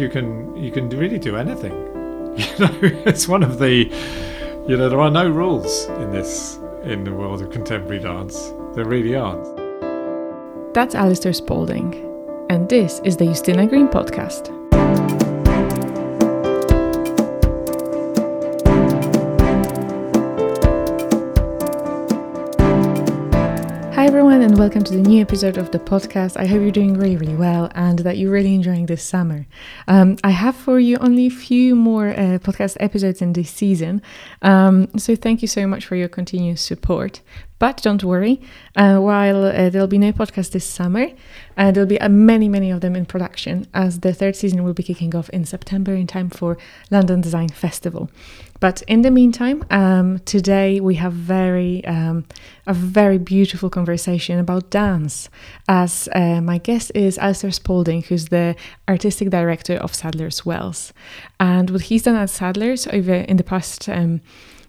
you can you can really do anything. You know, it's one of the you know there are no rules in this in the world of contemporary dance. There really aren't. That's Alistair Spalding, and this is the Justina Green podcast. Welcome to the new episode of the podcast. I hope you're doing really, really well and that you're really enjoying this summer. Um, I have for you only a few more uh, podcast episodes in this season, um, so thank you so much for your continuous support. But don't worry, uh, while uh, there'll be no podcast this summer, uh, there'll be uh, many, many of them in production as the third season will be kicking off in September in time for London Design Festival. But in the meantime, um, today we have very um, a very beautiful conversation about dance. As uh, my guest is Alistair Spalding, who's the artistic director of Sadler's Wells, and what he's done at Sadler's over in the past. Um,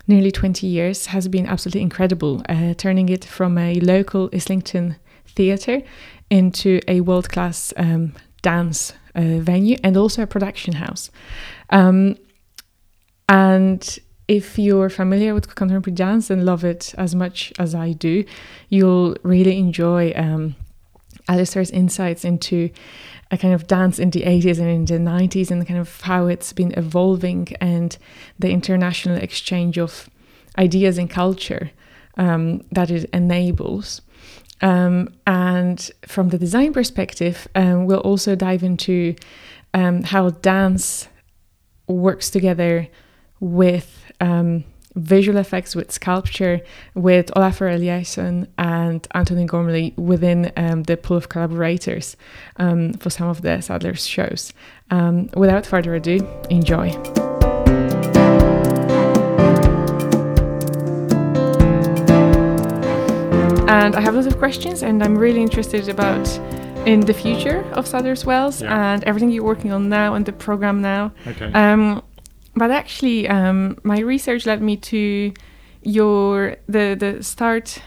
nearly 20 years has been absolutely incredible, uh, turning it from a local Islington theatre into a world class um, dance uh, venue and also a production house. Um, and if you're familiar with contemporary dance and love it as much as I do, you'll really enjoy um, Alistair's insights into a kind of dance in the 80s and in the 90s and kind of how it's been evolving and the international exchange of ideas and culture um, that it enables. Um, and from the design perspective, um, we'll also dive into um, how dance works together with um, visual effects, with sculpture, with Olafur Eliasson and Antony Gormley within um, the pool of collaborators um, for some of the Sadler's shows. Um, without further ado, enjoy. And I have lots of questions, and I'm really interested about in the future of Sadler's Wells Yeah. and everything you're working on now and the program now. Okay. Um, but actually, um, my research led me to your the the start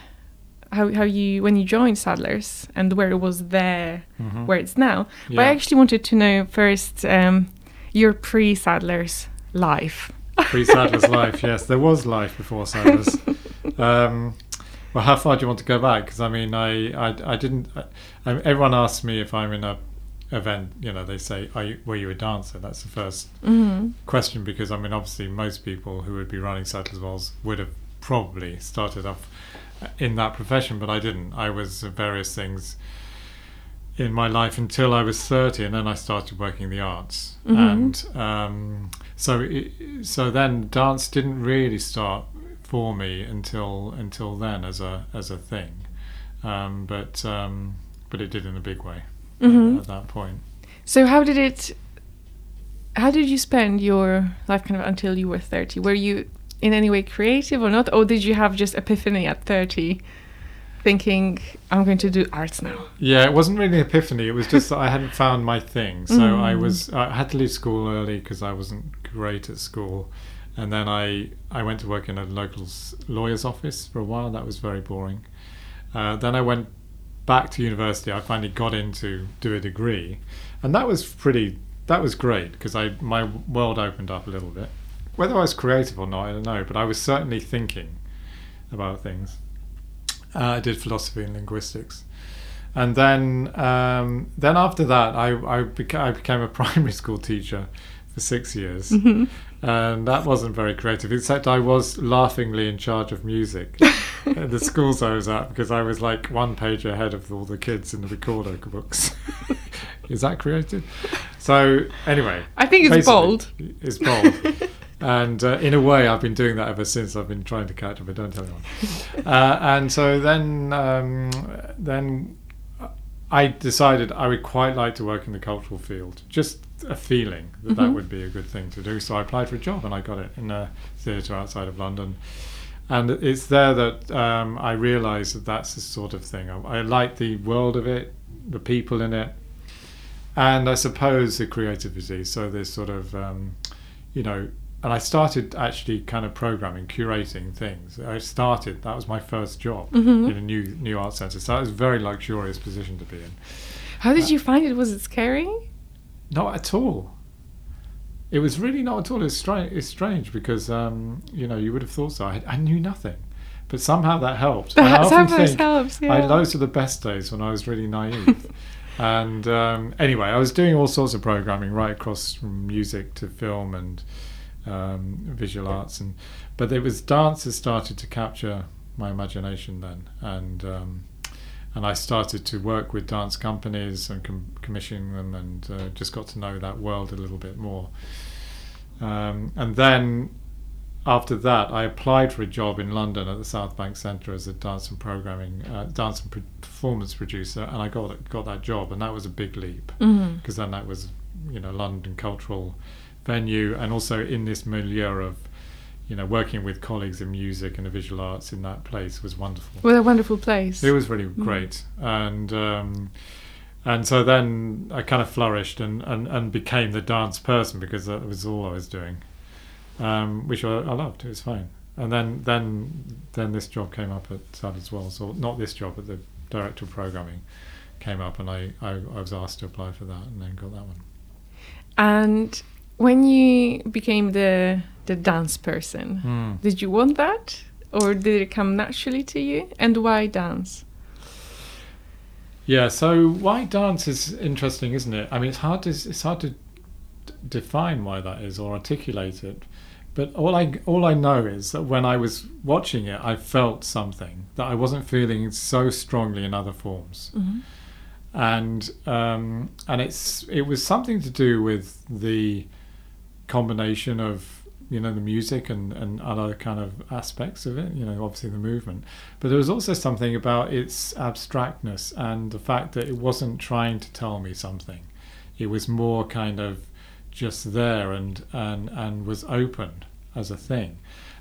how how you when you joined Sadler's and where it was there Mhm. where it's now. But I actually wanted to know first um, your pre Sadler's life. Pre Sadler's life, yes, there was life before Sadler's. um, well, how far do you want to go back? Because I mean, I, I, I didn't. I, I, everyone asks me if I'm in a event. You know, they say, Are you, "Were you a dancer?" That's the first Mm-hmm. question because I mean, obviously, most people who would be running Sadler's Wells would have probably started off in that profession, but I didn't. I was uh, various things in my life until I was 30, and then I started working the arts. Mhm. And um, so, it, so then dance didn't really start for me until until then as a as a thing, um, but um, but it did in a big way Mhm. at that point. So how did it? How did you spend your life kind of until you were thirty? Were you in any way creative or not, or did you have just epiphany at thirty, thinking I'm going to do arts now? Yeah, it wasn't really an epiphany. It was just that I hadn't found my thing. So I Mm. was I had to leave school early because I wasn't great at school, and then I I went to work in a local lawyer's office for a while. That was very boring. Uh, then I went back to university. I finally got in to do a degree, and that was pretty. That was great because I my world opened up a little bit. Whether I was creative or not, I don't know, but I was certainly thinking about things. Uh, I did philosophy and linguistics, and then um, then after that, I I, beca- I became a primary school teacher for six years, Mhm. and that wasn't very creative. Except I was laughingly in charge of music at the schools I was at because I was like one page ahead of all the kids in the recorder books. Is that creative? So anyway, I think it's bold. It's bold. And uh, in a way, I've been doing that ever since. I've been trying to catch up, but don't tell anyone. uh, and so then, um, then I decided I would quite like to work in the cultural field. Just a feeling that that Mhm. would be a good thing to do. So I applied for a job, and I got it in a theatre outside of London. And it's there that um, I realise that that's the sort of thing. I, I like the world of it, the people in it, and I suppose the creativity. So there's sort of, um, you know, and I started actually kind of programming, curating things. I started that was my first job Mhm. in a new new art centre. So that was a very luxurious position to be in. How did you find it? Was it scary? Not at all. It was really not at all. It's strange. It's strange because um, you know you would have thought so. I, I knew nothing, but somehow that helped. That helps. Yeah. I, those are the best days when I was really naive. and um, anyway, I was doing all sorts of programming right across from music to film and um, visual arts, and but it was dance that started to capture my imagination then, and um, and I started to work with dance companies and com- commissioning them, and uh, just got to know that world a little bit more. Um, and then after that, I applied for a job in London at the South Bank Centre as a dance and programming, uh, dance and performance producer, and I got got that job, and that was a big leap because then that was, you know, London cultural venue, and also in this milieu of, you know, working with colleagues in music and the visual arts in that place was wonderful. What a wonderful place. It was really great, and um, and so then I kind of flourished and, and, and became the dance person because that was all I was doing, um, which I, I loved. It was fine. And then then then this job came up at Sadler's Wells. So not this job, but the director of programming came up, and I, I, I was asked to apply for that, and then got that one. And when you became the the dance person, Mm. did you want that, or did it come naturally to you? And why dance? Yeah, so why dance is interesting, isn't it? I mean, it's hard to it's hard to d- define why that is or articulate it. But all I all I know is that when I was watching it, I felt something that I wasn't feeling so strongly in other forms, Mm-hmm. and um, and it's it was something to do with the combination of you know the music and and other kind of aspects of it. You know, obviously the movement, but there was also something about its abstractness and the fact that it wasn't trying to tell me something. It was more kind of just there and and and was open as a thing,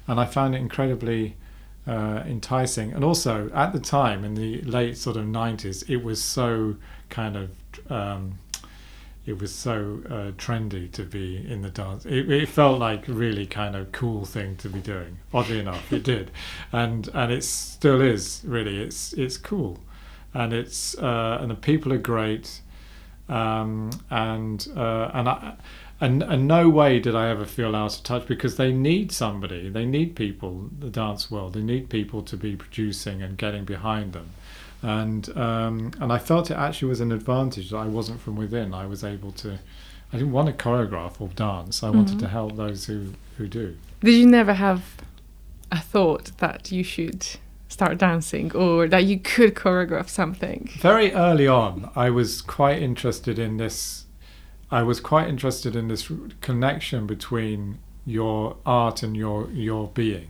and I found it incredibly uh, enticing. And also at the time in the late sort of nineties, it was so kind of. Um, it was so uh, trendy to be in the dance. It, it felt like a really kind of cool thing to be doing. Oddly enough, it did, and and it still is really. It's it's cool, and it's uh, and the people are great, um, and uh, and I. And, and no way did I ever feel out of touch because they need somebody. They need people, the dance world. They need people to be producing and getting behind them and um, and I felt it actually was an advantage that I wasn't from within. I was able to. I didn't want to choreograph or dance. I wanted Mhm. to help those who who do. Did you never have a thought that you should start dancing or that you could choreograph something? Very early on, I was quite interested in this. I was quite interested in this connection between your art and your your being.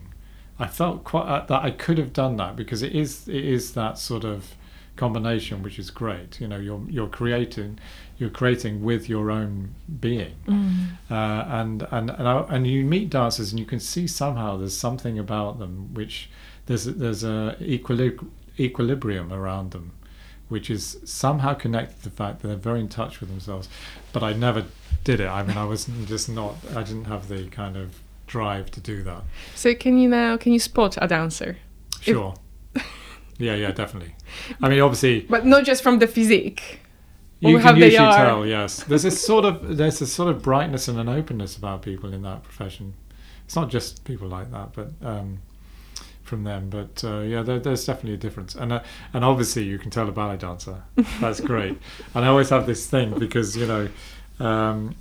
I felt quite uh, that I could have done that because it is it is that sort of combination which is great. You know, you're you're creating you're creating with your own being. Mm. uh, and and and, I, and you meet dancers and you can see somehow there's something about them which there's a, there's a equilib- equilibrium around them which is somehow connected to the fact that they're very in touch with themselves but I never did it I mean I was just not I didn't have the kind of drive to do that. So can you now can you spot a dancer, sure. Yeah yeah definitely. I mean obviously but not just from the physique? you can usually tell yes. There's this sort of there's a sort of brightness and an openness about people in that profession. It's not just people like that but um, from them. But uh, yeah there, there's definitely a difference. And uh, and obviously you can tell a ballet dancer. That's great. And I always have this thing because you know um,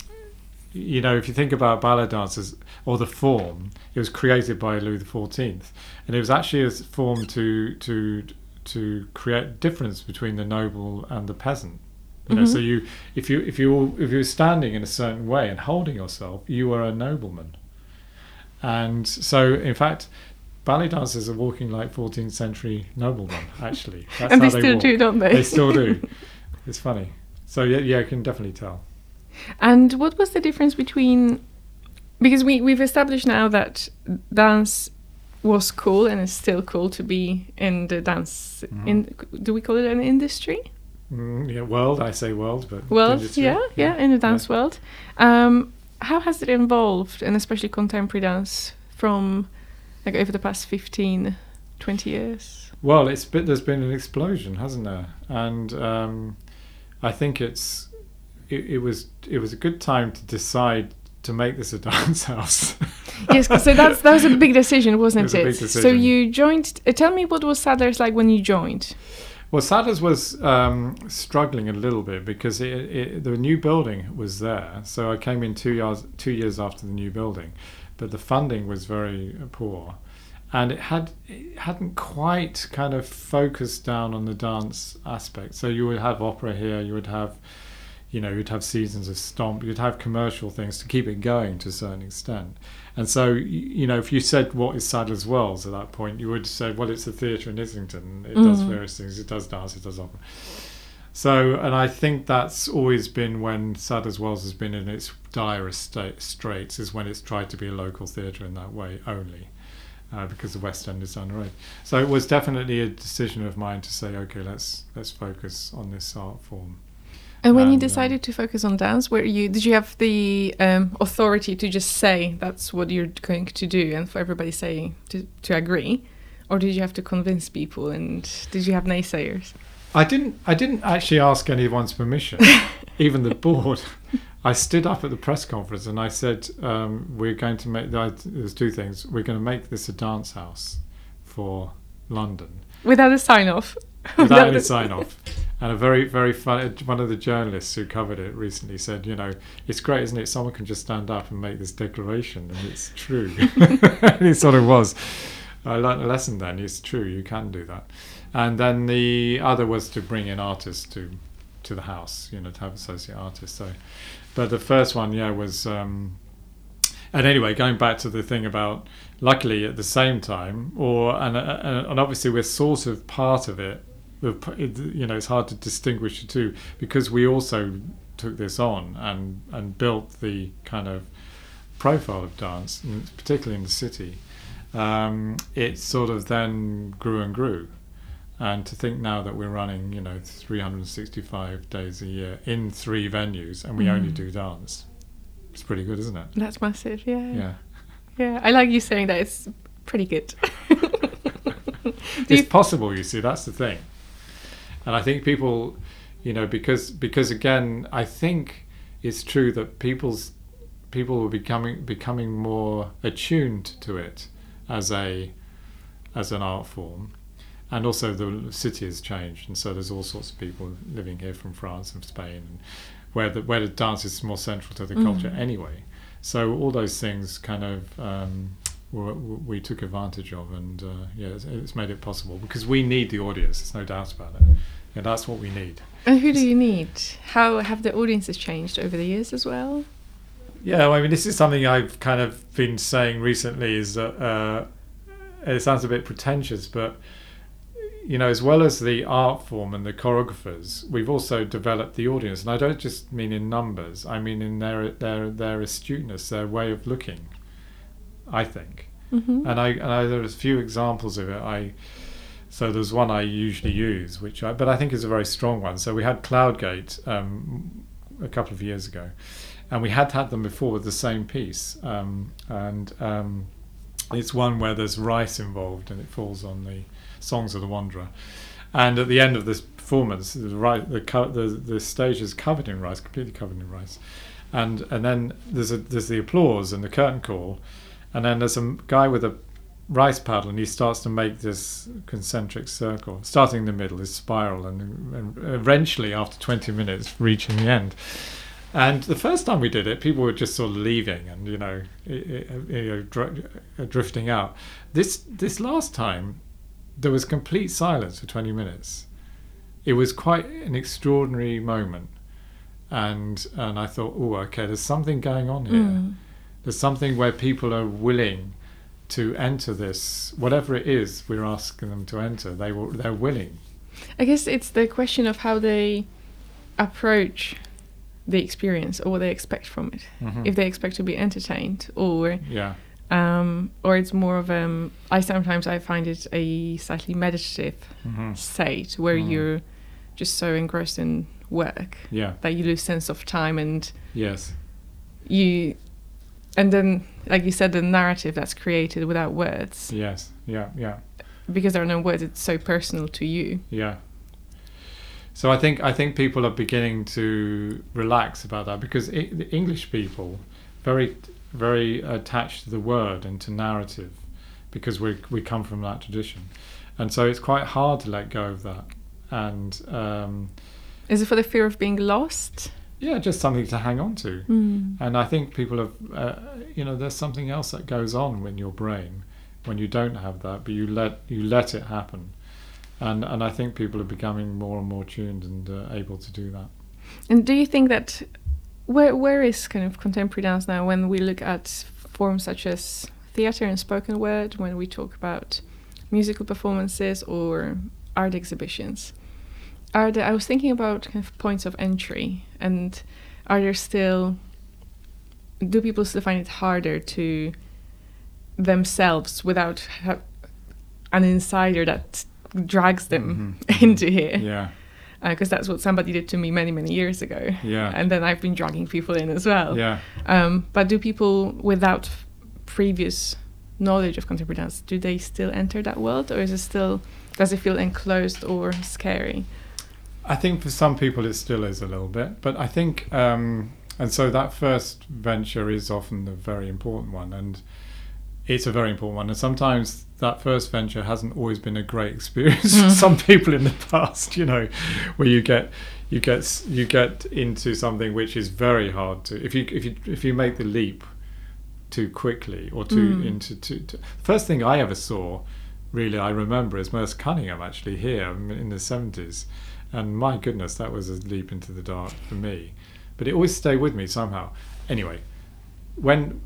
you know if you think about ballet dancers or the form it was created by Louis XIV and it was actually a form to to to create difference between the noble and the peasant. You know Mhm. so you if you if you if you were standing in a certain way and holding yourself you were a nobleman. And so in fact ballet dancers are walking like 14th century noblemen actually. That's and how they still walk. do, don't they? they still do. It's funny. So yeah yeah I can definitely tell And what was the difference between because we we've established now that dance was cool and is still cool to be in the dance Mhm. in do we call it an industry? mm, yeah world I say world but World, industry, yeah, yeah, in the dance world. Um, how has it evolved and especially contemporary dance from like over the past 15, 20 years? Well, it's been, there's been an explosion, hasn't there? And um, I think it's it, it was it was a good time to decide to make this a dance house. yes, so that's that was a big decision, wasn't It was a it? big So you joined. Uh, tell me what was Sadler's like when you joined. Well, Sadler's was um, struggling a little bit because it, it, the new building was there. So I came in two years two years after the new building, but the funding was very poor, and it had it hadn't quite kind of focused down on the dance aspect. So you would have opera here, you would have, you know, you'd have seasons of stomp, you'd have commercial things to keep it going to a certain extent. And so, you know, if you said what is Sadler's Wells at that point, you would say, well, it's a theatre in Islington. It does Mhm. various things. It does dance. It does opera. So, and I think that's always been when Sadler's Wells has been in its direst state, straits, is when it's tried to be a local theatre in that way only, uh, because the West End is down the road. So it was definitely a decision of mine to say, okay, let's let's focus on this art form. And when you um, decided to focus on dance, were you did you have the um, authority to just say that's what you're going to do, and for everybody saying to to agree, or did you have to convince people? And did you have naysayers? I didn't. I didn't actually ask anyone's permission, even the board. I stood up at the press conference and I said, um, "We're going to make. There's two things. We're going to make this a dance house for London Without a sign off. without any sign off." And a very, very fun. One of the journalists who covered it recently said, "You know, it's great, isn't it? Someone can just stand up and make this declaration, and it's true." and it sort of was. I learned a lesson then. It's true. You can do that. And then the other was to bring in artists to to the house. You know, to have associate artists. So, but the first one, yeah, was. Um, and anyway, going back to the thing about, luckily at the same time, or and and, and obviously we're sort of part of it. We're p- it- You know, it's hard to distinguish the two because we also took this on and and built the kind of profile of dance, particularly in the city. Um, it sort of then grew and grew. And to think now that we're running, you know, 365 days a year in three venues and we only Mm. do dance, it's pretty good, isn't it? That's massive. Yeah. Yeah. Yeah. I like you saying that. It's pretty good. It's possible you see that's the thing and i think people you know because because again i think it's true that people's people will becoming becoming more attuned to it as a as an art form and also the city has changed and so there's all sorts of people living here from france and spain and where the where the dance is more central to the culture Mhm. anyway so all those things kind of um, were, we took advantage of, and uh, yeah, it's, it's made it possible because we need the audience. There's no doubt about it. Yeah, that's what we need. And who do you need? How have the audiences changed over the years as well? Yeah, well, I mean, this is something I've kind of been saying recently. Is that uh, it sounds a bit pretentious, but you know, as well as the art form and the choreographers, we've also developed the audience, and I don't just mean in numbers. I mean in their their their astuteness, their way of looking. I think. Mm-hmm. and I and I, there's a few examples of it. I so there's one I usually use, which I but I think is a very strong one. So we had Cloud Gate um, a couple of years ago, and we had had them before with the same piece, um, and um, it's one where there's rice involved, and it falls on the songs of the Wanderer. And at the end of this performance, the right the co- the the stage is covered in rice, completely covered in rice, and and then there's a there's the applause and the curtain call, and then there's a guy with a rice paddle and he starts to make this concentric circle. Starting in the middle this spiral and, and eventually after 20 minutes reaching the end. And the first time we did it people were just sort of leaving and you know, you know uh, drifting out. This this last time there was complete silence for 20 minutes. It was quite an extraordinary moment. And and I thought oh okay there's something going on here. Mm. There's something where people are willing to enter this, whatever it is we're asking them to enter. They will, they're willing. I guess it's the question of how they approach the experience or what they expect from it. Mhm. If they expect to be entertained or yeah, um, or it's more of um I sometimes I find it a slightly meditative hmm state where Mm. you're just so engrossed in work yeah, that you lose sense of time and yes, you and then like you said the narrative that's created without words yes, yeah, yeah, because there are no words it's so personal to you yeah. So I think I think people are beginning to relax about that because I the English people very very attached to the word and to narrative because we we come from that tradition, and so it's quite hard to let go of that. And um, is it for the fear of being lost? Yeah, just something to hang on to. Mm. And I think people have, uh, you know, there's something else that goes on in your brain when you don't have that, but you let you let it happen. And and I think people are becoming more and more tuned and uh, able to do that. And do you think that where where is kind of contemporary dance now when we look at forms such as theater and spoken word, when we talk about musical performances or art exhibitions? Are there, I was thinking about kind of points of entry, and are there still do people still find it harder to themselves without an insider that drags them mm-hmm. into here? Yeah because uh, that's what somebody did to me many many years ago. Yeah. And then I've been dragging people in as well. Yeah. Um, but do people without f- previous knowledge of contemporary dance do they still enter that world, or is it still does it feel enclosed or scary? I think for some people it still is a little bit, but I think um, and so that first venture is often the very important one, and it's a very important one. And sometimes that first venture hasn't always been a great experience for some people in the past. You know, where you get you get you get into something which is very hard to if you if you if you make the leap too quickly or too mm. into too, to first thing I ever saw really I remember is Merce Cunningham actually here in the 70s and my goodness that was a leap into the dark for me but it always stayed with me somehow anyway when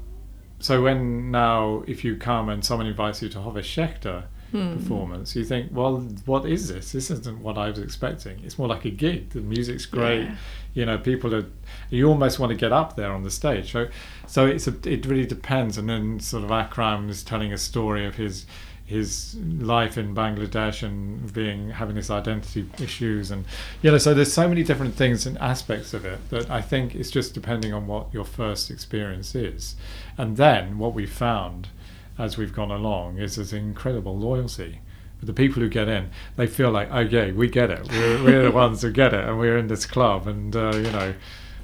so when now if you come and someone invites you to have a Shechter hmm. performance, you think, well, what is this? This isn't what I was expecting. It's more like a gig. The music's great. Yeah. You know, people are. You almost want to get up there on the stage. So, so it's a, it really depends. And then sort of Akram is telling a story of his his life in Bangladesh and being having this identity issues and you know so there's so many different things and aspects of it that I think it's just depending on what your first experience is. And then what we've found as we've gone along is there's incredible loyalty. The people who get in they feel like okay we get it. We're, we're the ones who get it and we're in this club and uh, you know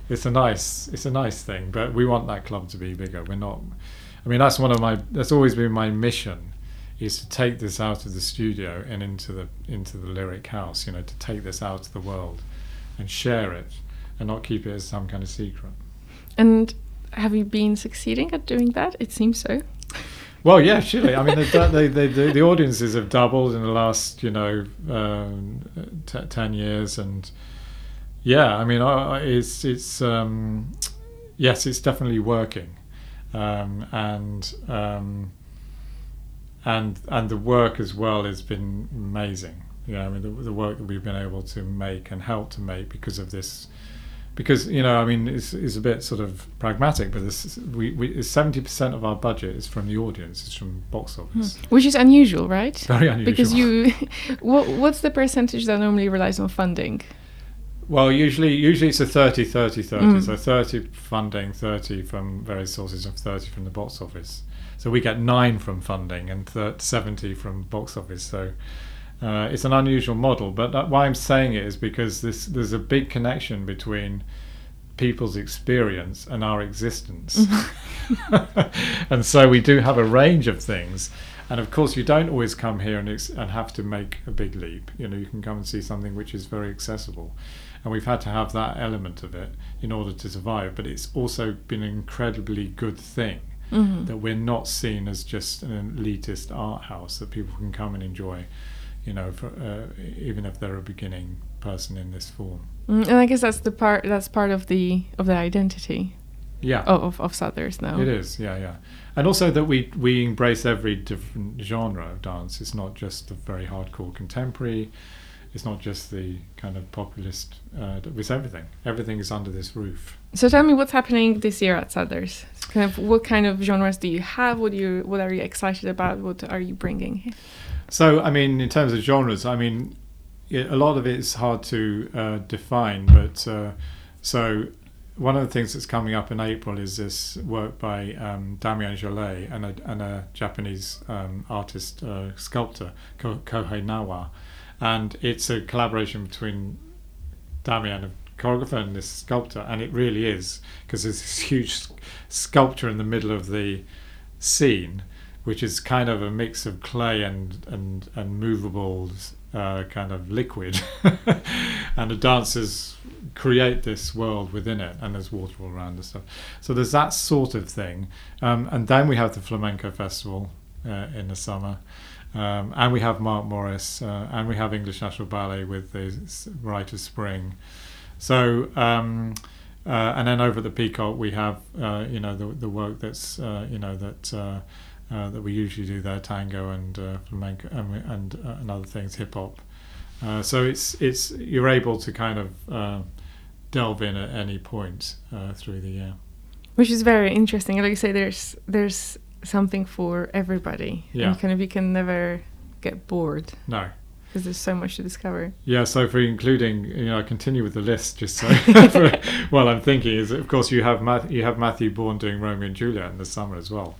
it's a nice it's a nice thing but we want that club to be bigger. We're not I mean that's one of my that's always been my mission is to take this out of the studio and into the into the lyric house. You know, to take this out to the world and share it, and not keep it as some kind of secret. And have you been succeeding at doing that? It seems so. Well, yeah, surely. I mean, the, the, the, the, audiences have doubled in the last, you know, um, t- ten years, and yeah, I mean, it's it's um, yes, it's definitely working, um, and um, and and the work as well has been amazing. Yeah, I mean the, the work that we've been able to make and help to make because of this, because you know I mean it's, it's a bit sort of pragmatic, but this, we seventy percent of our budget is from the audience, it's from box office, hmm. which is unusual, right? Very unusual. Because you, what what's the percentage that normally relies on funding? Well, usually usually it's a 30 30 30. Mm. So 30 funding, 30 from various sources of 30 from the box office. So we get nine from funding and 70 from box office. So uh, it's an unusual model. But why I'm saying it is because this, there's a big connection between people's experience and our existence. Mm-hmm. and so we do have a range of things. And of course, you don't always come here and, ex- and have to make a big leap. You know, you can come and see something which is very accessible. And we've had to have that element of it in order to survive. But it's also been an incredibly good thing mm-hmm. that we're not seen as just an elitist art house that people can come and enjoy, you know, for, uh, even if they're a beginning person in this form. Mm, and I guess that's the part that's part of the of the identity. Yeah. Of of Sadler's now. It is. Yeah, yeah. And also that we we embrace every different genre of dance. It's not just the very hardcore contemporary it's not just the kind of populist. Uh, it's everything. Everything is under this roof. So tell me what's happening this year at Sadler's. Kind of what kind of genres do you have? What do you what are you excited about? What are you bringing? Here? So I mean, in terms of genres, I mean, a lot of it is hard to uh, define. But uh, so one of the things that's coming up in April is this work by um, Damien Jalet and a, and a Japanese um, artist uh, sculptor Kohei Nawa and it's a collaboration between Damien of choreographer and this sculptor, and it really is because there's this huge sculpture in the middle of the scene, which is kind of a mix of clay and and and movable uh, kind of liquid, and the dancers create this world within it, and there's water all around and stuff. So there's that sort of thing, um, and then we have the flamenco festival uh, in the summer. Um, and we have Mark Morris, uh, and we have English National Ballet with the Rite of Spring. So, um, uh, and then over at the Peacock, we have uh, you know the the work that's uh, you know that uh, that we usually do there, tango and flamenco and and, and other things, hip hop. so it's it's you're able to kind of delve in at any point through the year, which is very interesting. Like you say, there's there's something for everybody. Yeah. And kind of you can never get bored. No. Because there's so much to discover. Yeah, so for including, you know, I continue with the list just so. for, well, I'm thinking is, of course, you have Math- you have Matthew Bourne doing Romeo and Juliet in the summer as well,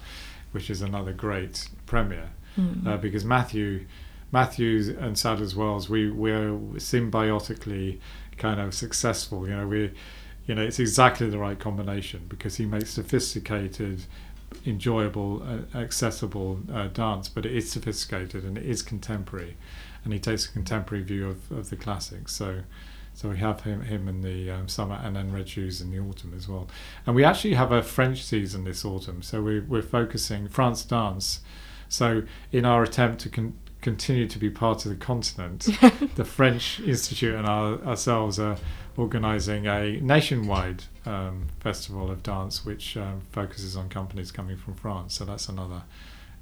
which is another great premiere mm. uh, because Matthew, Matthews and Sadler's Wells, we we're symbiotically kind of successful. You know, we, you know, it's exactly the right combination because he makes sophisticated enjoyable, uh, accessible uh, dance, but it is sophisticated and it is contemporary, and he takes a contemporary view of, of the classics. So, so we have him him in the um, summer and then Red Shoes in the autumn as well. And we actually have a French season this autumn, so we, we're focusing France dance. So in our attempt to con- continue to be part of the continent, the French Institute and our, ourselves are organising a nationwide um, festival of dance which um, focuses on companies coming from France. So that's another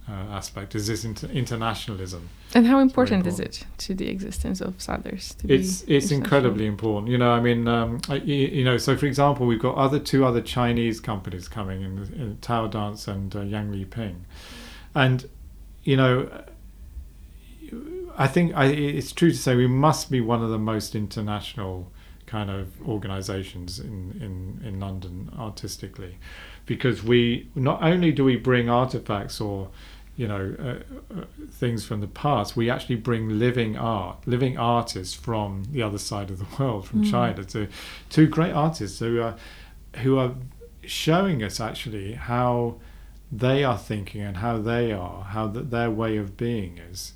uh, aspect. Is this inter- internationalism? And how important, important, is it to the existence of Sadler's? it's it's incredibly important. You know, I mean, um, I, you, know, so for example, we've got other two other Chinese companies coming in, in Tao Dance and uh, Yang Liping, and you know. I think I, it's true to say we must be one of the most international kind of organisations in, in, in London artistically, because we not only do we bring artifacts or you know uh, uh, things from the past, we actually bring living art, living artists from the other side of the world, from mm. China, to two great artists who are who are showing us actually how they are thinking and how they are, how the, their way of being is.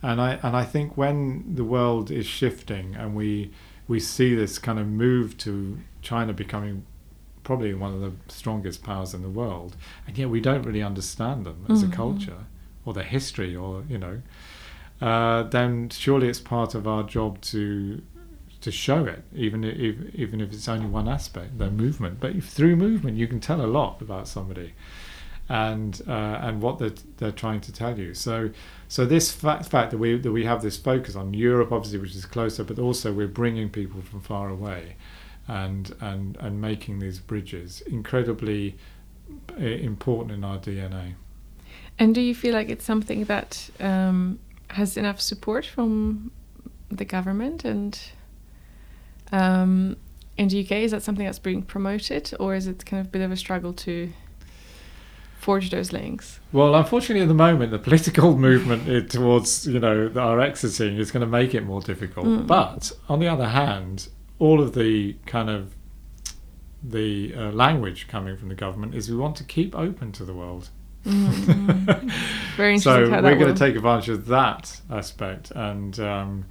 And I and I think when the world is shifting and we we see this kind of move to China becoming probably one of the strongest powers in the world, and yet we don't really understand them as mm-hmm. a culture or their history, or you know, uh, then surely it's part of our job to to show it, even if even if it's only one aspect, their movement. But if, through movement, you can tell a lot about somebody and uh, and what they're, they're trying to tell you. So so this fact, fact that we that we have this focus on Europe, obviously, which is closer, but also we're bringing people from far away, and and and making these bridges incredibly uh, important in our DNA. And do you feel like it's something that um, has enough support from the government and um, in the UK? Is that something that's being promoted, or is it kind of a bit of a struggle to forge those links? Well, unfortunately, at the moment, the political movement towards you know our exiting is going to make it more difficult. Mm. But on the other hand, all of the kind of the uh, language coming from the government is we want to keep open to the world. Mm-hmm. Very interesting. so we're going to take advantage of that aspect, and um,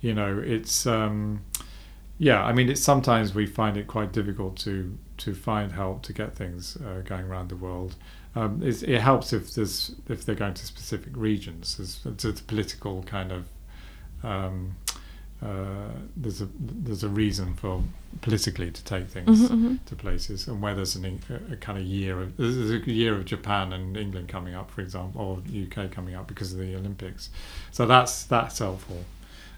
you know, it's um, yeah. I mean, it's sometimes we find it quite difficult to to find help to get things uh, going around the world. Um, it helps if there's if they're going to specific regions. There's, a political kind of um, uh, there's a there's a reason for politically to take things mm-hmm, mm-hmm. to places, and where there's an, a, a, kind of year of there's a year of Japan and England coming up, for example, or UK coming up because of the Olympics. So that's that's helpful.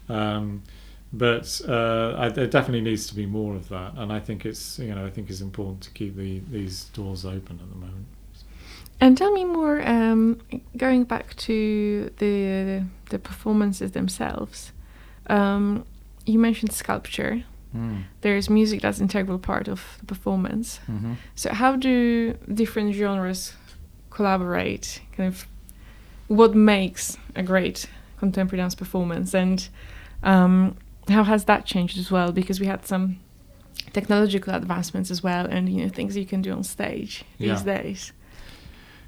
Um, but uh, I, there definitely needs to be more of that, and I think it's you know I think it's important to keep the, these doors open at the moment. And tell me more, um, going back to the the performances themselves. Um, you mentioned sculpture. Mm. There's music that's an integral part of the performance. Mm-hmm. So how do different genres collaborate? Kind of, what makes a great contemporary dance performance, and um, how has that changed as well? Because we had some technological advancements as well, and you know things you can do on stage these days.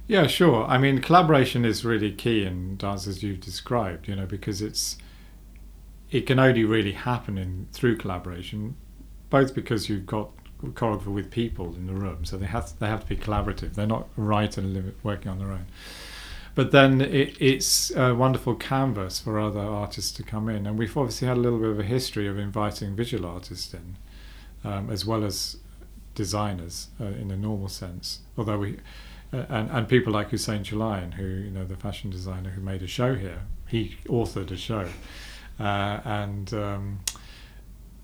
Yeah, sure. I mean, collaboration is really key in dance, as you've described. You know, because it's it can only really happen in through collaboration, both because you've got choreographer with people in the room, so they have they have to be collaborative. They're not right and working on their own. But then it, it's a wonderful canvas for other artists to come in, and we've obviously had a little bit of a history of inviting visual artists in, um, as well as designers uh, in a normal sense. Although we and and people like Hussein Chalayan, who you know the fashion designer who made a show here, he authored a show, uh, and um,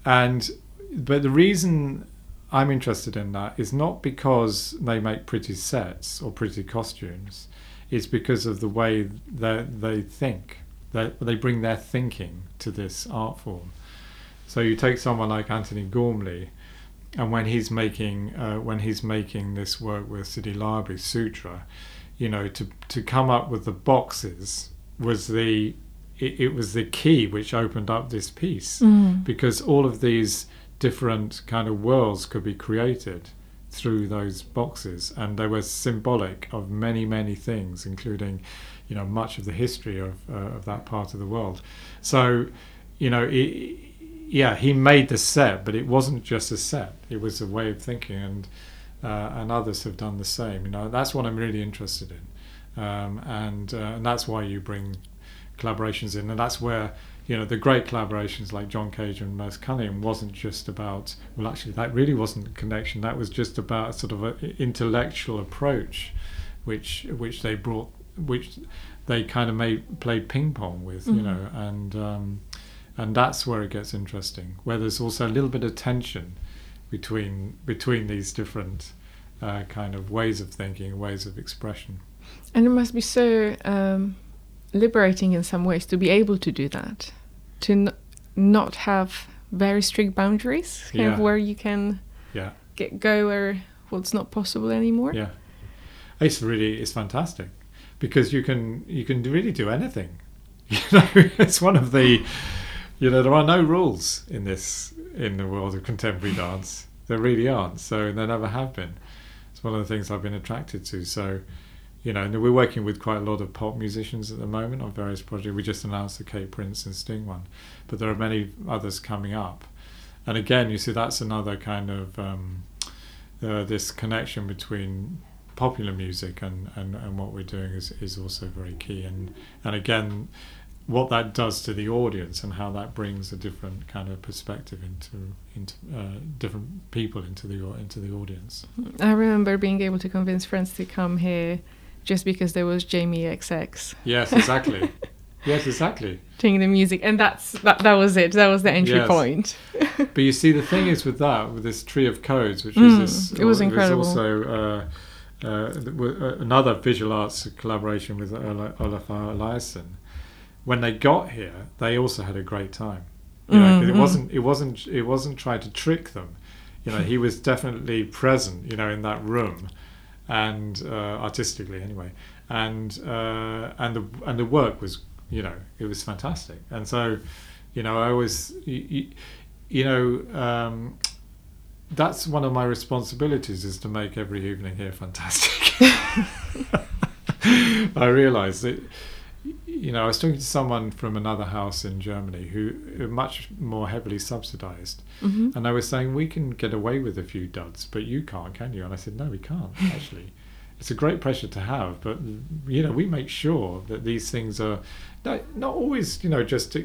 and but the reason I'm interested in that is not because they make pretty sets or pretty costumes, it's because of the way that they think. That they bring their thinking to this art form. So you take someone like Antony Gormley, and when he's making uh, when he's making this work with Sidi Larbi Sutra, you know, to to come up with the boxes was the it, it was the key which opened up this piece. Mm. because all of these different kind of worlds could be created through those boxes. And they were symbolic of many many things including you know much of the history of uh, of that part of the world. So you know it, yeah he made the set but it wasn't just a set. It was a way of thinking and uh, and others have done the same. You know that's what I'm really interested in. Um, and uh, and that's why you bring collaborations in. And that's where you know the great collaborations like John Cage and Merce Cunningham wasn't just about well actually that really wasn't a connection. That was just about sort of an intellectual approach which which they brought which they kind of made played ping pong with you Mhm. know and um, and that's where it gets interesting where there's also a little bit of tension between between these different uh, kind of ways of thinking ways of expression And it must be so um, liberating in some ways to be able to do that, to n- not have very strict boundaries, kind of where you can yeah get go where well, it's not possible anymore. Yeah, it's really it's fantastic because you can you can really do anything. You know, it's one of the you know there are no rules in this in the world of contemporary dance. There really aren't. So there never have been. It's one of the things I've been attracted to. So you know, and we're working with quite a lot of pop musicians at the moment on various projects. We just announced the Kate Prince and Sting one, but there are many others coming up. And again, you see, that's another kind of um, uh, this connection between popular music and, and, and what we're doing is, is also very key. And and again, what that does to the audience and how that brings a different kind of perspective into into uh, different people into the into the audience. I remember being able to convince friends to come here just because there was Jamie XX Yes, exactly. yes, exactly. doing the music, and that's that, that was it. That was the entry Yes. point. But you see, the thing is with that, with this tree of codes, which Mm, was this, it was incredible. also uh, uh, uh, another visual arts collaboration with Ola- Olafur Eliasson. When they got here, they also had a great time. You know, 'cause Mm, it wasn't, it wasn't, it wasn't trying to trick them. You know, he was definitely present. You know, in that room, and uh, artistically anyway, and uh, and the and the work was, you know, it was fantastic. And so, you know, I was, you, you, know, um, that's one of my responsibilities is to make every evening here fantastic. I realised that, you know, I was talking to someone from another house in Germany who are much more heavily subsidised, hmm and I was saying we can get away with a few duds, but you can't, can you? And I said, no, we can't actually. It's a great pressure to have, but you know we make sure that these things are not, not always you know just to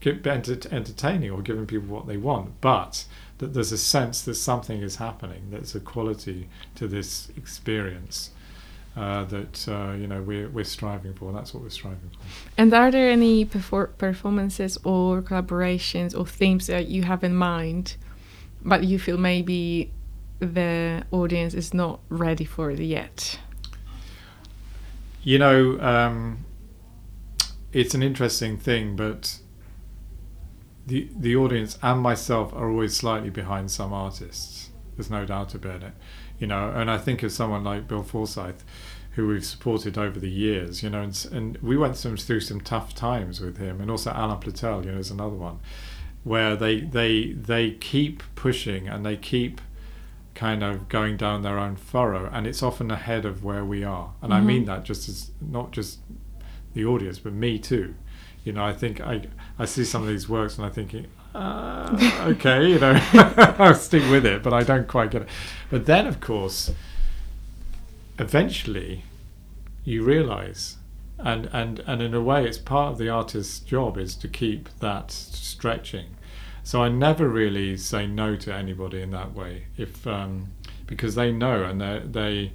get enter- entertaining or giving people what they want, but that there's a sense that something is happening. that's a quality to this experience uh, that uh, you know we're we're striving for. That's what we're striving for. And are there any perfor- performances or collaborations or themes that you have in mind, but you feel maybe the audience is not ready for it yet? You know, um, it's an interesting thing, but the the audience and myself are always slightly behind some artists. There's no doubt about it. You know, and I think of someone like Bill Forsythe, who we've supported over the years. You know, and, and we went some, through some tough times with him, and also Alain Platel. You know, is another one. where they they they keep pushing and they keep kind of going down their own furrow, and it's often ahead of where we are. And I Mhm. mean that just as not just the audience, but me too. You know, I think I I see some of these works and I think uh, okay, you know, I'll stick with it, but I don't quite get it. But then, of course, eventually, you realise, and and and in a way, it's part of the artist's job is to keep that stretching. So I never really say no to anybody in that way, if um, because they know and they they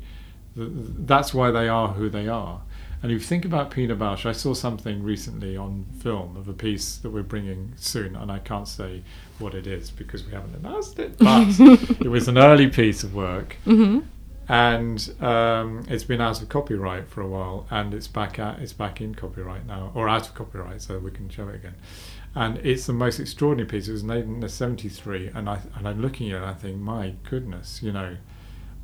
that's why they are who they are. And if you think about Pina Bausch, I saw something recently on film of a piece that we're bringing soon, and I can't say what it is because we haven't announced it, but it was an early piece of work, hmm and um, it's been out of copyright for a while, and it's back at, it's back in copyright now, or out of copyright, so we can show it again. And it's the most extraordinary piece. It was made in '73, and I and I'm looking at it, and I think, my goodness, you know,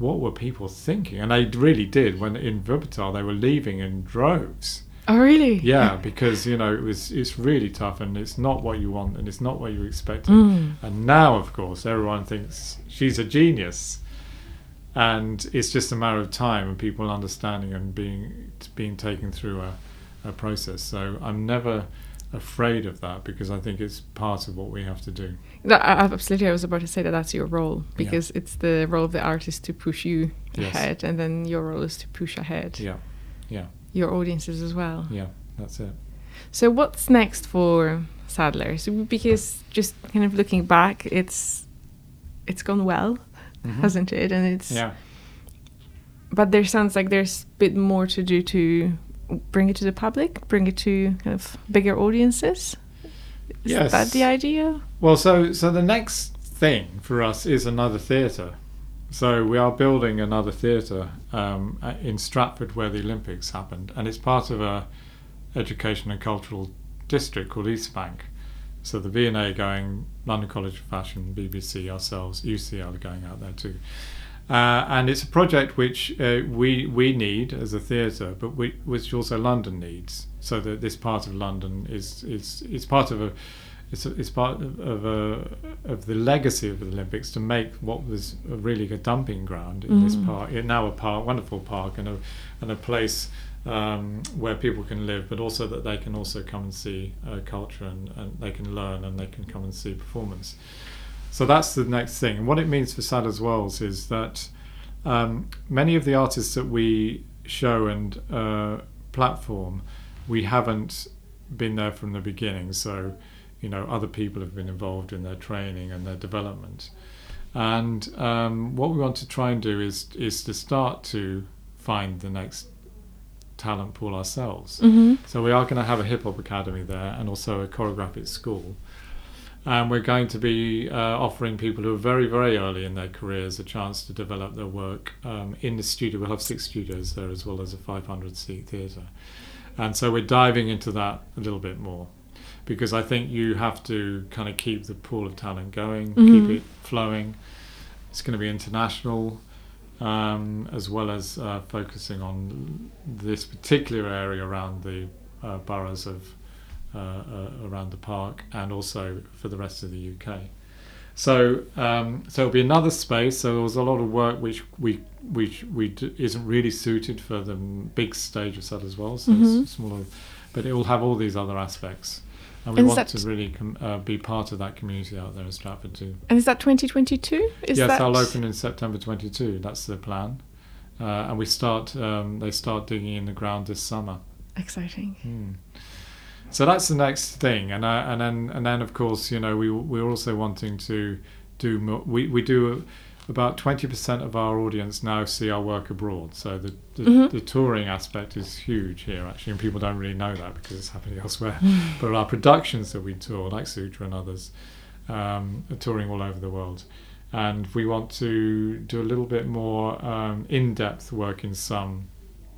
what were people thinking? And they really did. When in Wuppertal, they were leaving in droves. Oh, really? Yeah, because you know it was it's really tough, and it's not what you want, and it's not what you expected. Mm. And now, of course, everyone thinks she's a genius, and it's just a matter of time and people understanding and being being taken through a, a process. So I'm never afraid of that because I think it's part of what we have to do. That, absolutely. I was about to say that that's your role Yeah. because it's the role of the artist to push you Yes. ahead, and then your role is to push ahead Yeah, yeah, your audiences as well. yeah. That's it. So what's next for Sadler? So because just kind of looking back, it's it's gone well, Mhm. hasn't it? And it's Yeah. but there sounds like there's a bit more to do to bring it to the public, bring it to kind of bigger audiences. Is Yes. that the idea? Well, so so the next thing for us is another theatre. So we are building another theatre um, in Stratford where the Olympics happened, and it's part of a education and cultural district called East Bank. So the V&A going, London College of Fashion, BBC, ourselves, UCL are going out there too. Uh, and it's a project which uh, we we need as a theatre, but we, which also London needs. So that this part of London is is it's part of a it's, a, it's part of, of a of the legacy of the Olympics to make what was a really a dumping ground in this Mm. park, now a park, wonderful park, and a and a place um, where people can live, but also that they can also come and see uh, culture and, and they can learn and they can come and see performance. So that's the next thing. And what it means for Sadler's Wells is that um, many of the artists that we show and uh, platform, we haven't been there from the beginning. So, you know, other people have been involved in their training and their development. And um, what we want to try and do is is to start to find the next talent pool ourselves. Mm-hmm. So we are going to have a hip hop academy there and also a choreographic school. And we're going to be uh, offering people who are very, very early in their careers a chance to develop their work um, in the studio. We'll have six studios there as well as a 500 seat theatre. And so we're diving into that a little bit more because I think you have to kind of keep the pool of talent going, Mhm. keep it flowing. It's going to be international um, as well as uh, focusing on this particular area around the uh, boroughs of around the park and also for the rest of the UK. So um, so it'll be another space. So there was a lot of work which we which we d- isn't really suited for the big stage of Sad as well. So Mhm. it's smaller, but it will have all these other aspects. And we And want that- to really com- uh, be part of that community out there in Stratford too. And is that 2022? Is yes, that they'll open in September 22. That's the plan, uh, and we start. Um, they start digging in the ground this summer. exciting? Hmm. So that's the next thing, and uh, and then and then of course you know we we're also wanting to do more. We we do about twenty percent of our audience now see our work abroad. So the the, Mhm. the touring aspect is huge here actually, and people don't really know that because it's happening elsewhere. but our productions that we tour, like Sutra and others, um, are touring all over the world. And we want to do a little bit more um, in-depth work in some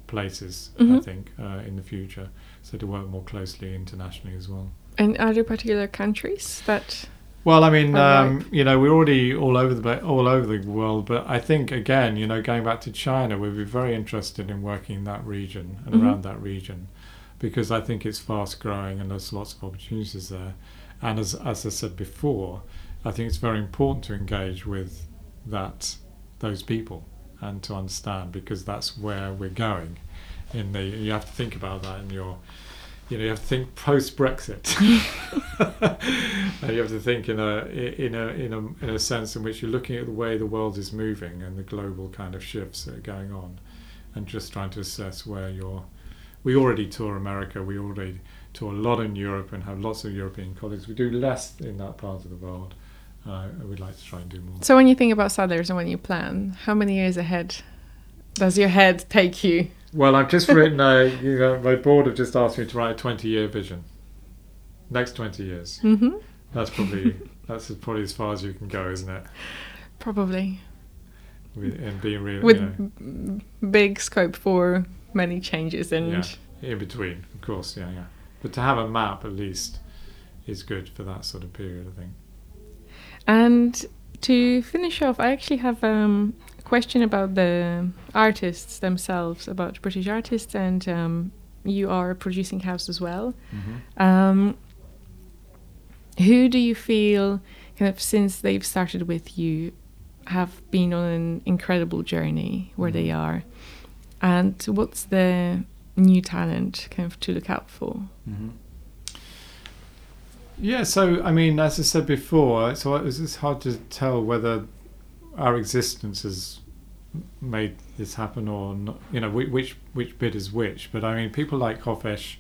places, I Mhm. think, uh, in the future. So to work more closely internationally as well. And are there particular countries that? Well, I mean, um, you know, we're already all over the all over the world, but I think again, you know, going back to China, we'd be very interested in working in that region and Mhm. around that region, because I think it's fast growing and there's lots of opportunities there. And as as I said before, I think it's very important to engage with that those people and to understand because that's where we're going. In the you have to think about that in your you know you have to think post Brexit. you have to think in a in a in a in a sense in which you're looking at the way the world is moving and the global kind of shifts that are going on, and just trying to assess where you're. We already tour America. We already tour a lot in Europe and have lots of European colleagues. We do less in that part of the world. Uh, we'd like to try and do more. So when you think about Sadler's and when you plan, how many years ahead does your head take you? Well, I've just written a. You know, my board have just asked me to write a twenty-year vision. Next twenty years. Mm-hmm. That's probably that's probably as far as you can go, isn't it? Probably. With, and being real, With you know, big scope for many changes and yeah, in between, of course, yeah, yeah. But to have a map at least is good for that sort of period, I think. And to finish off, I actually have um, question about the artists themselves, about British artists, and um, you are a producing house as well. Um, who do you feel, kind of, since they've started with you, have been on an incredible journey where they Mhm. are? And what's the new talent kind of to look out for? Mm-hmm. Yeah, so I mean, as I said before, so it's hard to tell whether our existence has made this happen or not. You know, which which bit is which. But I mean, people like Hofesh,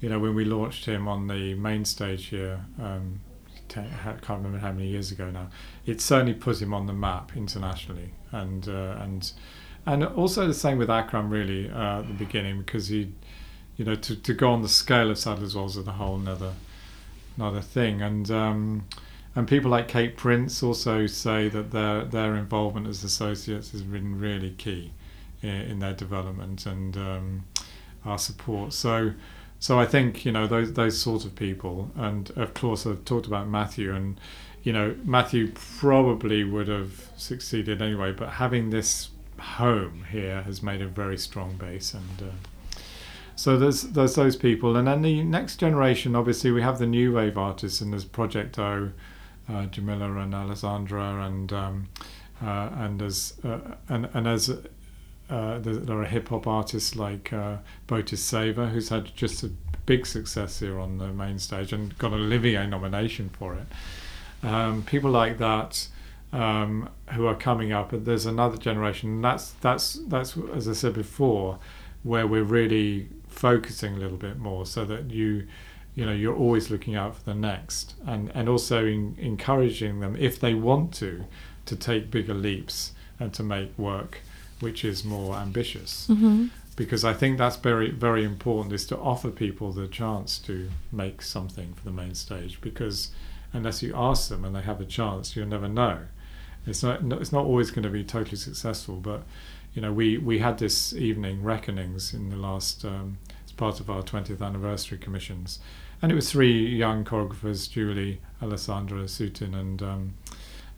you know, when we launched him on the main stage here, um, ten, I can't remember how many years ago now. It certainly put him on the map internationally, and uh, and and also the same with Akram really uh, at the beginning because he, you know, to, to go on the scale of Sadler's Wells is a whole another another thing, and um, and people like Kate Prince also say that their their involvement as associates has been really key in, in their development and um, our support. So. So I think you know those those sort of people, and of course I've talked about Matthew, and you know Matthew probably would have succeeded anyway, but having this home here has made a very strong base, and uh, so there's there's those people, and then the next generation. Obviously, we have the new wave artists, and there's Project O, uh, Jamila and Alessandra, and um, uh, and there's uh, and and as uh, there, are hip hop artists like uh, Botis Seva, who's had just a big success here on the main stage and got an Olivier nomination for it. Um, people like that um, who are coming up, there's another generation. And that's that's that's as I said before, where we're really focusing a little bit more, so that you you know you're always looking out for the next, and and also in, encouraging them if they want to to take bigger leaps and to make work which is more ambitious. Mm-hmm. because I think that's very very important is to offer people the chance to make something for the main stage because unless you ask them and they have a chance you'll never know. It's not it's not always going to be totally successful but you know we we had this evening reckonings in the last um, as part of our 20th anniversary commissions and it was three young choreographers Julie Alessandra Sutin and um,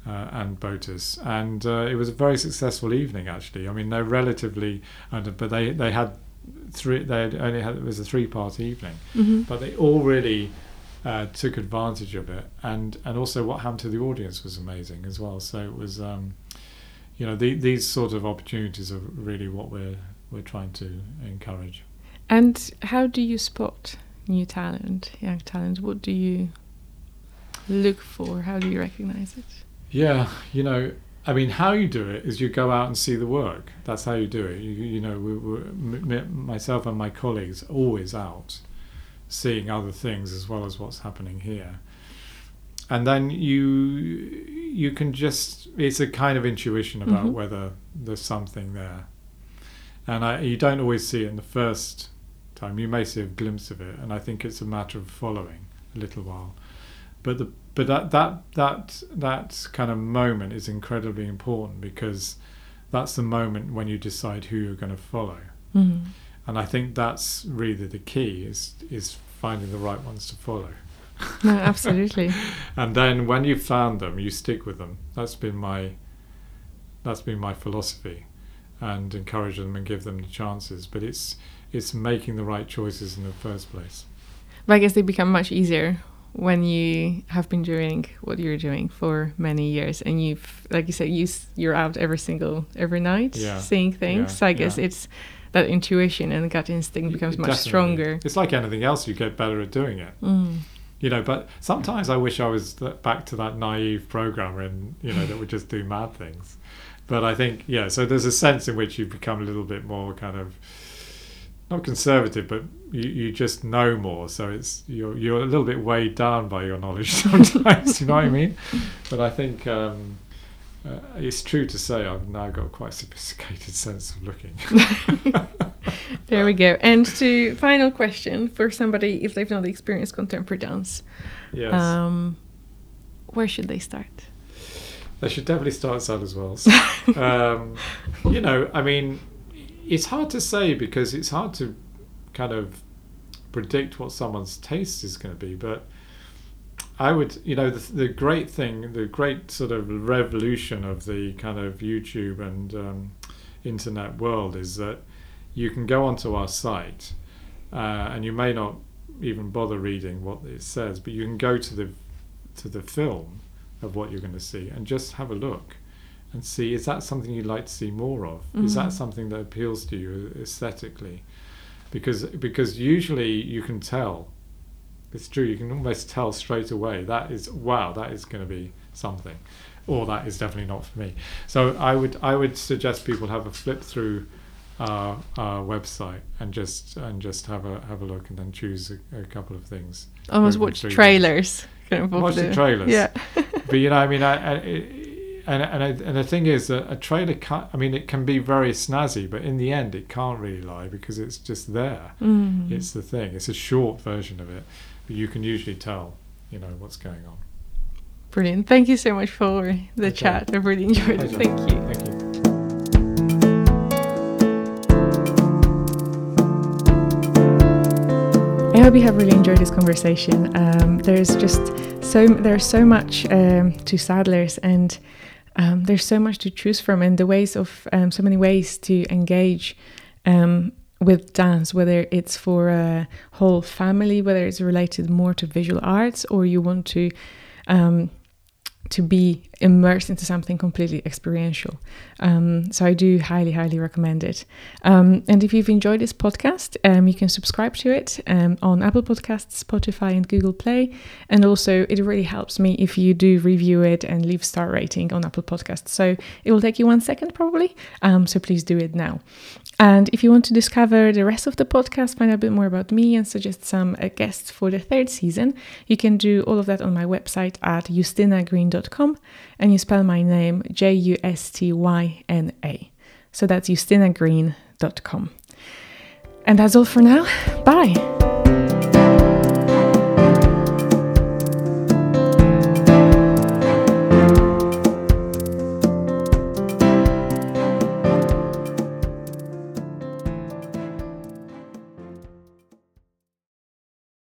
uh, and Botis, and uh, it was a very successful evening. Actually, I mean they're relatively, under, but they they had three. They had only had it was a three part evening, Mm-hmm. but they all really uh, took advantage of it, and and also what happened to the audience was amazing as well. So it was, um, you know, the, these sort of opportunities are really what we're we're trying to encourage. And how do you spot new talent, young talent? What do you look for? How do you recognize it? Yeah, you know, I mean, how you do it is you go out and see the work. That's how you do it. You, you know, we, we, m- myself and my colleagues are always out seeing other things as well as what's happening here. And then you you can just it's a kind of intuition about Mhm. whether there's something there. And I, you don't always see it in the first time. You may see a glimpse of it, and I think it's a matter of following a little while. But the but that that that that kind of moment is incredibly important because that's the moment when you decide who you're going to follow Mm-hmm. and I think that's really the key is is finding the right ones to follow No, absolutely. and then when you've found them you stick with them that's been my that's been my philosophy and encourage them and give them the chances but it's it's making the right choices in the first place but I guess they become much easier when you have been doing what you're doing for many years and you've like you said you you're out every single every night Yeah. seeing things Yeah, so i guess yeah. it's that intuition and gut instinct becomes much Definitely. stronger It's like anything else; you get better at doing it. mm. You know, but sometimes I wish I was th- back to that naive programmer, and you know, that would just do mad things. But I think, yeah. So there's a sense in which you become a little bit more kind of not conservative, but you, you just know more. So it's you're you're a little bit weighed down by your knowledge sometimes. you know what I mean? But I think. Um, uh, it's true to say I've now got quite a sophisticated sense of looking. there we go and to final question for somebody if they've not experienced contemporary dance yes. um where should they start They should definitely start Sadler's Wells. um, you know, I mean, it's hard to say because it's hard to kind of predict what someone's taste is going to be. But I would, you know, the, the great thing, the great sort of revolution of the kind of YouTube and um, internet world is that you can go onto our site uh, and you may not even bother reading what it says, but you can go to the to the film of what you're going to see and just have a look and see is that something you'd like to see more of? Is that Mhm. something that appeals to you aesthetically? Because because usually you can tell it's true you can almost tell straight away that is wow that is going to be something or that is definitely not for me. So i would i would suggest people have a flip through our, our website and just and just have a have a look and then choose a, a couple of things. Almost watch trailers kind of Watch the trailers. yeah. But you know, I mean, I, I, and and I, and the thing is that a trailer can't. I mean, it can be very snazzy, but in the end, it can't really lie because it's just there. Mm. It's the thing. It's a short version of it, but you can usually tell, you know, what's going on. Brilliant. Thank you so much for the Okay. chat. I really enjoyed it. Thank you. Thank you. I hope you have really enjoyed this conversation. Um, there's just so there's so much um, to Sadler's, and um, there's so much to choose from, and the ways of um, so many ways to engage um, with dance, whether it's for a whole family, whether it's related more to visual arts, or you want to um, to be immersed into something completely experiential. Um, so I do highly, highly recommend it. Um, and if you've enjoyed this podcast, um, you can subscribe to it um, on Apple Podcasts, Spotify, and Google Play. And also, it really helps me if you do review it and leave star rating on Apple Podcasts. So it will take you one second probably. Um, so please do it now. And if you want to discover the rest of the podcast, find out a bit more about me, and suggest some uh, guests for the third season, you can do all of that on my website at justynagreen.com and you spell my name J U S T Y N A. So that's justynagreen.com. And that's all for now. Bye.